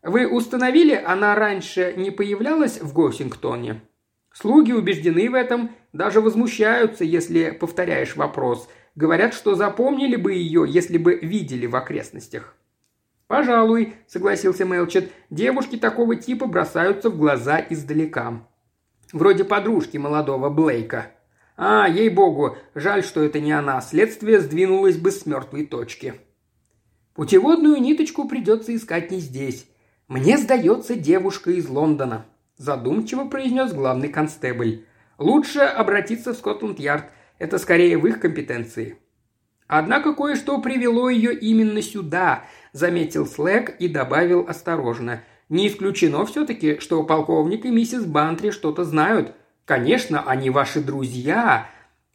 «Вы установили, она раньше не появлялась в Госсингтоне?» Слуги убеждены в этом, даже возмущаются, если повторяешь вопрос. Говорят, что запомнили бы ее, если бы видели в окрестностях. «Пожалуй», — согласился Мелчет, — «девушки такого типа бросаются в глаза издалека». Вроде подружки молодого Блейка. А, ей-богу, жаль, что это не она. Следствие сдвинулось бы с мертвой точки. Путеводную ниточку придется искать не здесь. Мне сдается девушка из Лондона. Задумчиво произнес главный констебль. Лучше обратиться в Скотланд-Ярд. Это скорее в их компетенции. Однако кое-что привело ее именно сюда, заметил Слэк и добавил осторожно – не исключено все-таки, что полковник и миссис Бантри что-то знают. Конечно, они ваши друзья».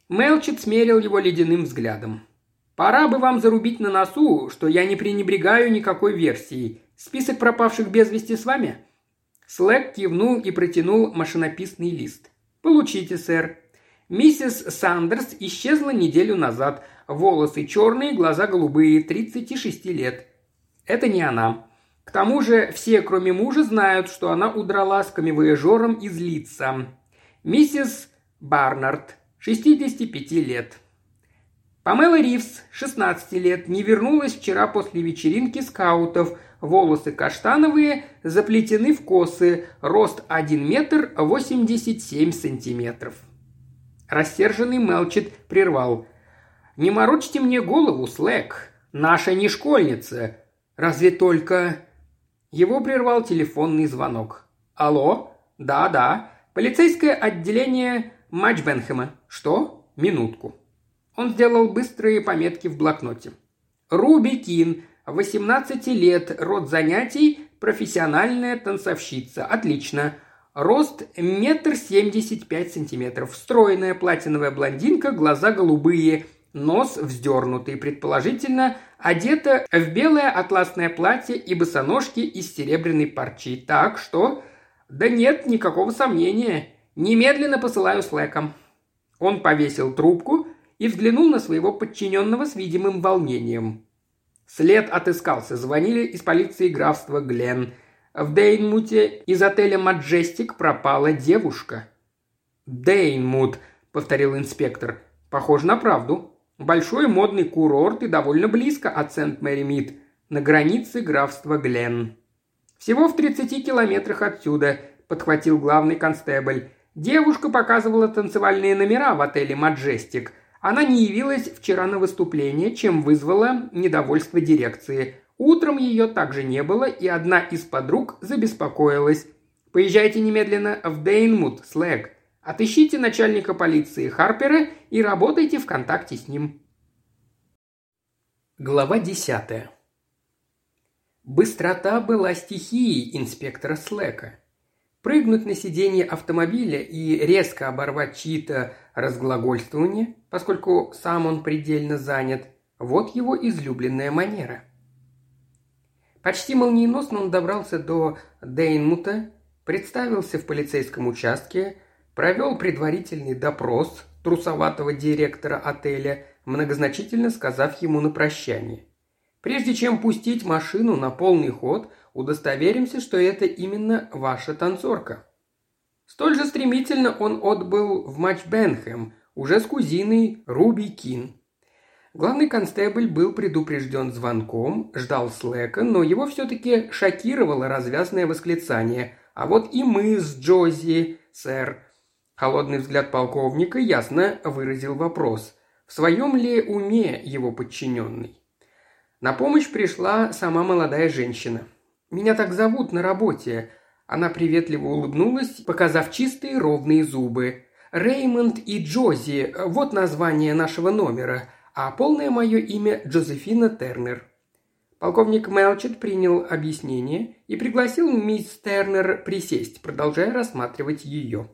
Мелчит смерил его ледяным взглядом. «Пора бы вам зарубить на носу, что я не пренебрегаю никакой версией. Список пропавших без вести с вами?» Слэк кивнул и протянул машинописный лист. «Получите, сэр». Миссис Сандерс исчезла неделю назад. Волосы черные, глаза голубые, 36 лет. Это не она. К тому же все, кроме мужа, знают, что она удрала с камевояжером из лица. Миссис Барнард, 65 лет. Памела Ривз, 16 лет, не вернулась вчера после вечеринки скаутов. Волосы каштановые, заплетены в косы, рост 1 метр 87 сантиметров. Рассерженный Мелчит прервал. «Не морочьте мне голову, Слэк. Наша не школьница. Разве только...» Его прервал телефонный звонок. «Алло? Да, да. Полицейское отделение Матчбенхэма. Что? Минутку». Он сделал быстрые пометки в блокноте. Руби Кин, 18 лет, род занятий, профессиональная танцовщица. Отлично. Рост метр семьдесят пять сантиметров. Стройная платиновая блондинка, глаза голубые – нос вздернутый, предположительно, одета в белое атласное платье и босоножки из серебряной парчи. Так что... Да нет никакого сомнения. Немедленно посылаю слэком. Он повесил трубку и взглянул на своего подчиненного с видимым волнением. След отыскался. Звонили из полиции графства Глен. В Дейнмуте из отеля «Маджестик» пропала девушка. «Дейнмут», — повторил инспектор. «Похоже на правду. Большой модный курорт и довольно близко от Сент-Мэри-Мид, на границе графства Глен. Всего в 30 километрах отсюда, подхватил главный констебль. Девушка показывала танцевальные номера в отеле «Маджестик». Она не явилась вчера на выступление, чем вызвала недовольство дирекции. Утром ее также не было, и одна из подруг забеспокоилась. «Поезжайте немедленно в Дейнмут, Слэг. Отыщите начальника полиции Харпера и работайте в контакте с ним». Глава десятая. Быстрота была стихией инспектора Слэка. Прыгнуть на сиденье автомобиля и резко оборвать чьи-то разглагольствования, поскольку сам он предельно занят, вот его излюбленная манера. Почти молниеносно он добрался до Дейнмута, представился в полицейском участке, провел предварительный допрос трусоватого директора отеля, многозначительно сказав ему на прощание. Прежде чем пустить машину на полный ход, удостоверимся, что это именно ваша танцорка. Столь же стремительно он отбыл в матч Бенхэм, уже с кузиной Руби Кин. Главный констебль был предупрежден звонком, ждал Слэка, но его все-таки шокировало развязное восклицание. «А вот и мы с Джози, сэр». Холодный взгляд полковника ясно выразил вопрос. В своем ли уме его подчиненный? На помощь пришла сама молодая женщина. «Меня так зовут на работе». Она приветливо улыбнулась, показав чистые ровные зубы. «Реймонд и Джози – вот название нашего номера, а полное мое имя Джозефина Тернер». Полковник Мелчет принял объяснение и пригласил мисс Тернер присесть, продолжая рассматривать ее.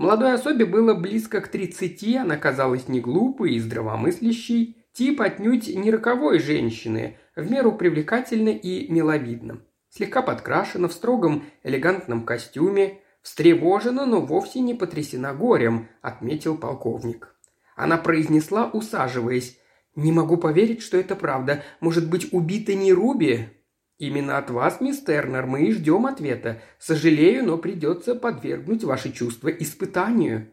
Молодой особе было близко к тридцати, она казалась не глупой и здравомыслящей. Тип отнюдь не роковой женщины, в меру привлекательный и миловидным. Слегка подкрашена в строгом элегантном костюме, встревожена, но вовсе не потрясена горем, отметил полковник. Она произнесла, усаживаясь. «Не могу поверить, что это правда. Может быть, убита не Руби?» «Именно от вас, мисс Тернер, мы и ждем ответа. Сожалею, но придется подвергнуть ваши чувства испытанию».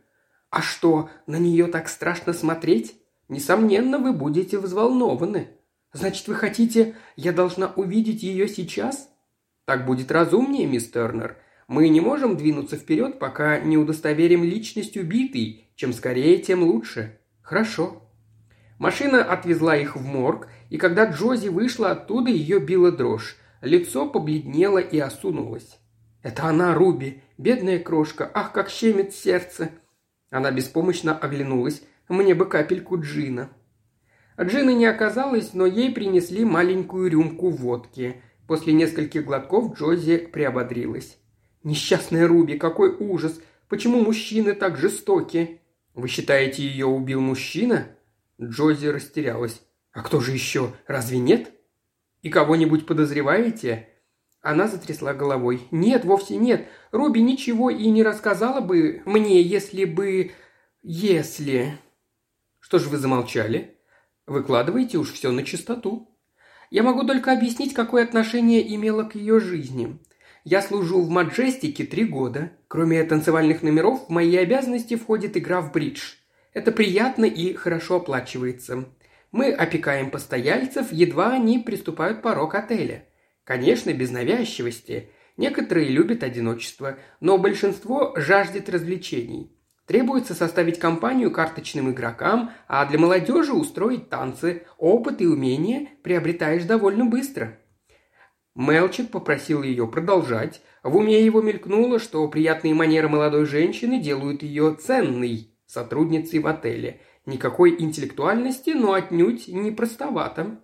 «А что, на нее так страшно смотреть?» Несомненно, вы будете взволнованы. Значит, вы хотите, я должна увидеть ее сейчас? Так будет разумнее, мисс Тернер. Мы не можем двинуться вперед, пока не удостоверим личность убитой. Чем скорее, тем лучше. Хорошо. Машина отвезла их в морг, и когда Джози вышла оттуда, ее била дрожь. Лицо побледнело и осунулось. «Это она, Руби! Бедная крошка! Ах, как щемит сердце!» Она беспомощно оглянулась. Мне бы капельку джина». Джина не оказалось, но ей принесли маленькую рюмку водки. После нескольких глотков Джози приободрилась. «Несчастная Руби, какой ужас! Почему мужчины так жестоки?» «Вы считаете, ее убил мужчина?» Джози растерялась. «А кто же еще? Разве нет?» «И кого-нибудь подозреваете?» Она затрясла головой. «Нет, вовсе нет. Руби ничего и не рассказала бы мне, если бы... если...» Что же вы замолчали? Выкладывайте уж все на чистоту. Я могу только объяснить, какое отношение имело к ее жизни. Я служу в Маджестике три года. Кроме танцевальных номеров, в мои обязанности входит игра в бридж. Это приятно и хорошо оплачивается. Мы опекаем постояльцев, едва они приступают порог отеля. Конечно, без навязчивости. Некоторые любят одиночество, но большинство жаждет развлечений. Требуется составить компанию карточным игрокам, а для молодежи устроить танцы. Опыт и умения приобретаешь довольно быстро. Мелчик попросил ее продолжать. В уме его мелькнуло, что приятные манеры молодой женщины делают ее ценной сотрудницей в отеле. Никакой интеллектуальности, но отнюдь не простовато.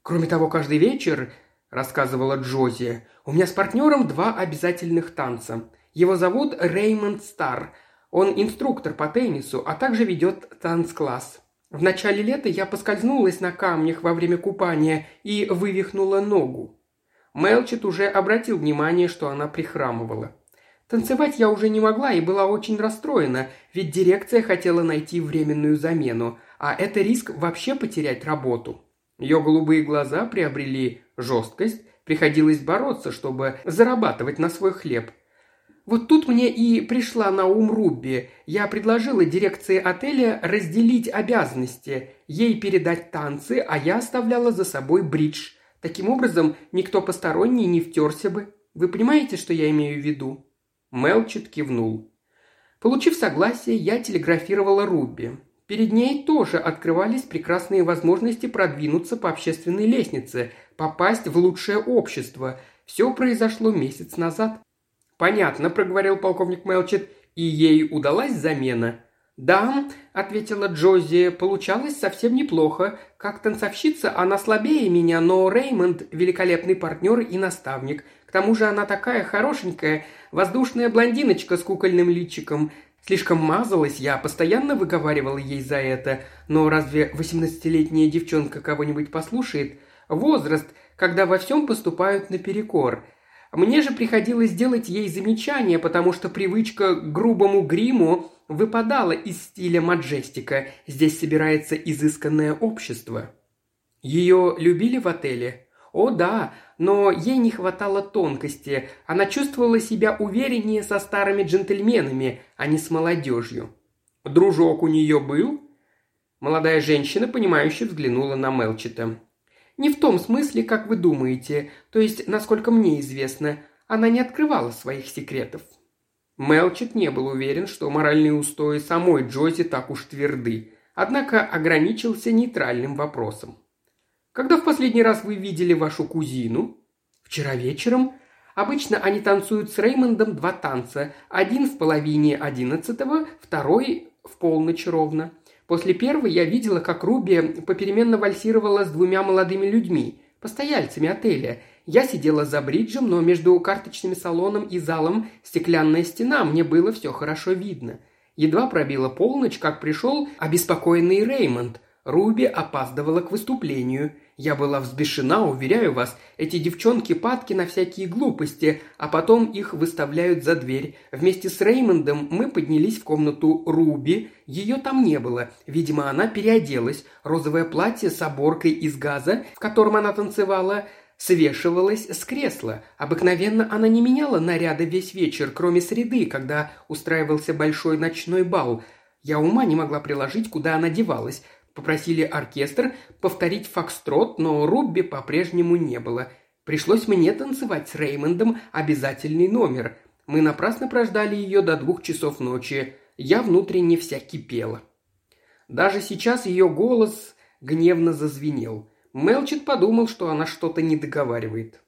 Кроме того, каждый вечер, рассказывала Джози, у меня с партнером два обязательных танца. Его зовут Реймонд Стар – он инструктор по теннису, а также ведет танцкласс. В начале лета я поскользнулась на камнях во время купания и вывихнула ногу. Мелчит уже обратил внимание, что она прихрамывала. Танцевать я уже не могла и была очень расстроена, ведь дирекция хотела найти временную замену, а это риск вообще потерять работу. Ее голубые глаза приобрели жесткость, приходилось бороться, чтобы зарабатывать на свой хлеб – Вот тут мне и пришла на ум Рубби. Я предложила дирекции отеля разделить обязанности, ей передать танцы, а я оставляла за собой бридж. Таким образом, никто посторонний не втерся бы. Вы понимаете, что я имею в виду?» Мелчит кивнул. Получив согласие, я телеграфировала Рубби. Перед ней тоже открывались прекрасные возможности продвинуться по общественной лестнице, попасть в лучшее общество. Все произошло месяц назад. «Понятно», – проговорил полковник Мелчет, – «и ей удалась замена». «Да», – ответила Джози, – «получалось совсем неплохо. Как танцовщица она слабее меня, но Реймонд – великолепный партнер и наставник. К тому же она такая хорошенькая, воздушная блондиночка с кукольным личиком. Слишком мазалась я, постоянно выговаривала ей за это. Но разве восемнадцатилетняя девчонка кого-нибудь послушает? Возраст, когда во всем поступают наперекор. Мне же приходилось делать ей замечания, потому что привычка к грубому гриму выпадала из стиля маджестика. Здесь собирается изысканное общество. Ее любили в отеле? О да, но ей не хватало тонкости. Она чувствовала себя увереннее со старыми джентльменами, а не с молодежью. Дружок у нее был? Молодая женщина, понимающе взглянула на Мелчета. «Не в том смысле, как вы думаете, то есть, насколько мне известно, она не открывала своих секретов». Мелчет не был уверен, что моральные устои самой Джози так уж тверды, однако ограничился нейтральным вопросом. Когда в последний раз вы видели вашу кузину? Вчера вечером. Обычно они танцуют с Реймондом два танца. Один в половине одиннадцатого, второй в полночь ровно. После первой я видела, как Руби попеременно вальсировала с двумя молодыми людьми, постояльцами отеля. Я сидела за бриджем, но между карточным салоном и залом стеклянная стена, мне было все хорошо видно. Едва пробила полночь, как пришел обеспокоенный Реймонд. Руби опаздывала к выступлению. Я была взбешена, уверяю вас, эти девчонки падки на всякие глупости, а потом их выставляют за дверь. Вместе с Реймондом мы поднялись в комнату Руби. Ее там не было. Видимо, она переоделась. Розовое платье с оборкой из газа, в котором она танцевала, свешивалось с кресла. Обыкновенно она не меняла наряда весь вечер, кроме среды, когда устраивался большой ночной бал. Я ума не могла приложить, куда она девалась. Попросили оркестр повторить фокстрот, но Рубби по-прежнему не было. Пришлось мне танцевать с Реймондом обязательный номер. Мы напрасно прождали ее до двух часов ночи. Я внутренне вся кипела. Даже сейчас ее голос гневно зазвенел. Мелчит подумал, что она что-то не договаривает.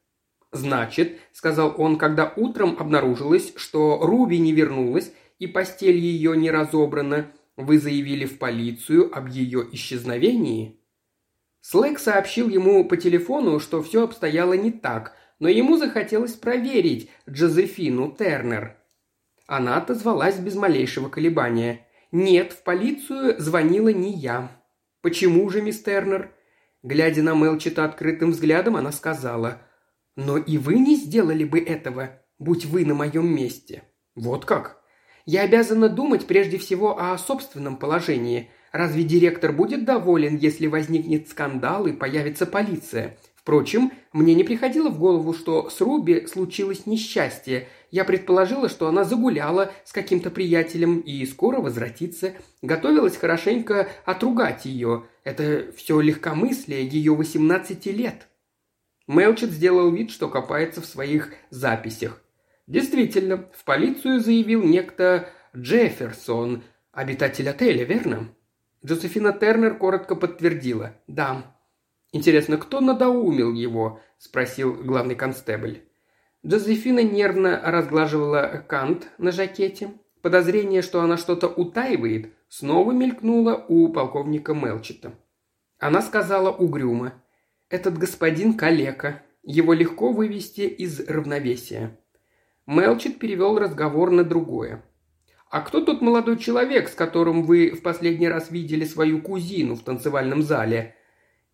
«Значит», — сказал он, когда утром обнаружилось, что Руби не вернулась и постель ее не разобрана, вы заявили в полицию об ее исчезновении?» Слэк сообщил ему по телефону, что все обстояло не так, но ему захотелось проверить Джозефину Тернер. Она отозвалась без малейшего колебания. «Нет, в полицию звонила не я». «Почему же, мисс Тернер?» Глядя на Мелчета открытым взглядом, она сказала. «Но и вы не сделали бы этого, будь вы на моем месте». «Вот как?» Я обязана думать прежде всего о собственном положении. Разве директор будет доволен, если возникнет скандал и появится полиция? Впрочем, мне не приходило в голову, что с Руби случилось несчастье. Я предположила, что она загуляла с каким-то приятелем и скоро возвратится. Готовилась хорошенько отругать ее. Это все легкомыслие ее 18 лет. Мелчет сделал вид, что копается в своих записях. Действительно, в полицию заявил некто Джефферсон, обитатель отеля, верно? Джозефина Тернер коротко подтвердила. «Да». «Интересно, кто надоумил его?» – спросил главный констебль. Джозефина нервно разглаживала кант на жакете. Подозрение, что она что-то утаивает, снова мелькнуло у полковника Мелчета. Она сказала угрюмо. «Этот господин калека. Его легко вывести из равновесия». Мелчит перевел разговор на другое. «А кто тот молодой человек, с которым вы в последний раз видели свою кузину в танцевальном зале?»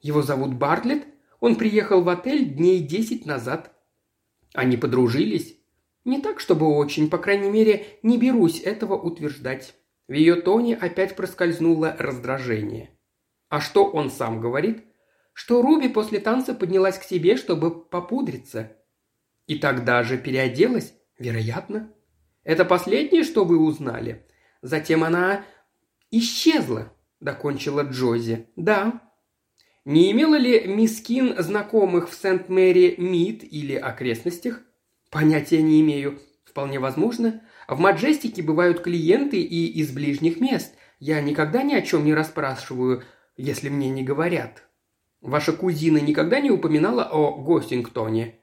«Его зовут Бартлетт. Он приехал в отель дней десять назад». «Они подружились?» «Не так, чтобы очень, по крайней мере, не берусь этого утверждать». В ее тоне опять проскользнуло раздражение. «А что он сам говорит?» «Что Руби после танца поднялась к себе, чтобы попудриться». «И тогда же переоделась?» Вероятно. Это последнее, что вы узнали? Затем она исчезла, докончила Джози. Да. Не имела ли мисс Кин знакомых в Сент-Мэри Мид или окрестностях? Понятия не имею. Вполне возможно. В Маджестике бывают клиенты и из ближних мест. Я никогда ни о чем не расспрашиваю, если мне не говорят. Ваша кузина никогда не упоминала о Гостингтоне?»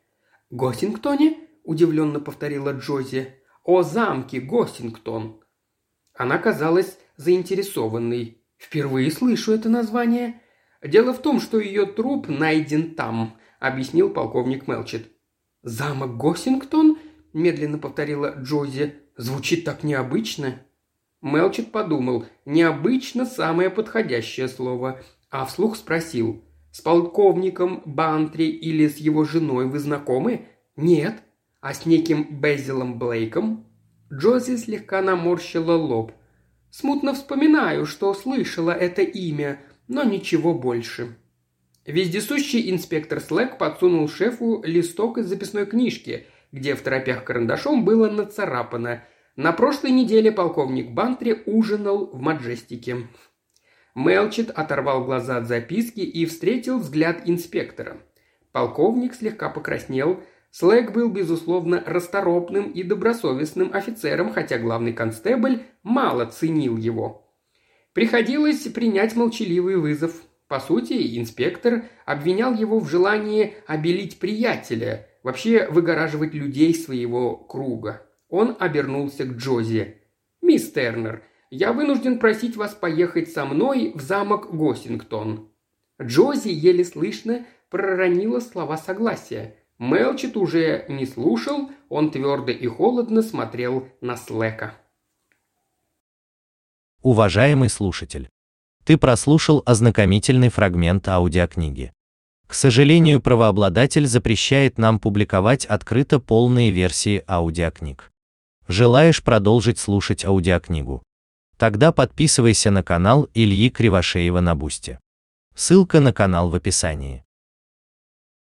«Гостингтоне?» – удивленно повторила Джози. «О замке Гостингтон». Она казалась заинтересованной. «Впервые слышу это название». «Дело в том, что ее труп найден там», – объяснил полковник Мелчет. «Замок Гостингтон?» – медленно повторила Джози. «Звучит так необычно». Мелчет подумал, необычно самое подходящее слово, а вслух спросил, «С полковником Бантри или с его женой вы знакомы?» «Нет». «А с неким Безилом Блейком?» Джози слегка наморщила лоб. «Смутно вспоминаю, что слышала это имя, но ничего больше». Вездесущий инспектор Слэк подсунул шефу листок из записной книжки, где в торопях карандашом было нацарапано – на прошлой неделе полковник Бантри ужинал в Маджестике. Мелчит оторвал глаза от записки и встретил взгляд инспектора. Полковник слегка покраснел. Слэк был, безусловно, расторопным и добросовестным офицером, хотя главный констебль мало ценил его. Приходилось принять молчаливый вызов. По сути, инспектор обвинял его в желании обелить приятеля, вообще выгораживать людей своего круга. Он обернулся к Джози. «Мисс Тернер, я вынужден просить вас поехать со мной в замок Госингтон». Джози еле слышно проронила слова согласия. Мелчит уже не слушал, он твердо и холодно смотрел на Слэка. Уважаемый слушатель, ты прослушал ознакомительный фрагмент аудиокниги. К сожалению, правообладатель запрещает нам публиковать открыто полные версии аудиокниг. Желаешь продолжить слушать аудиокнигу? Тогда подписывайся на канал Ильи Кривошеева на Бусте. Ссылка на канал в описании.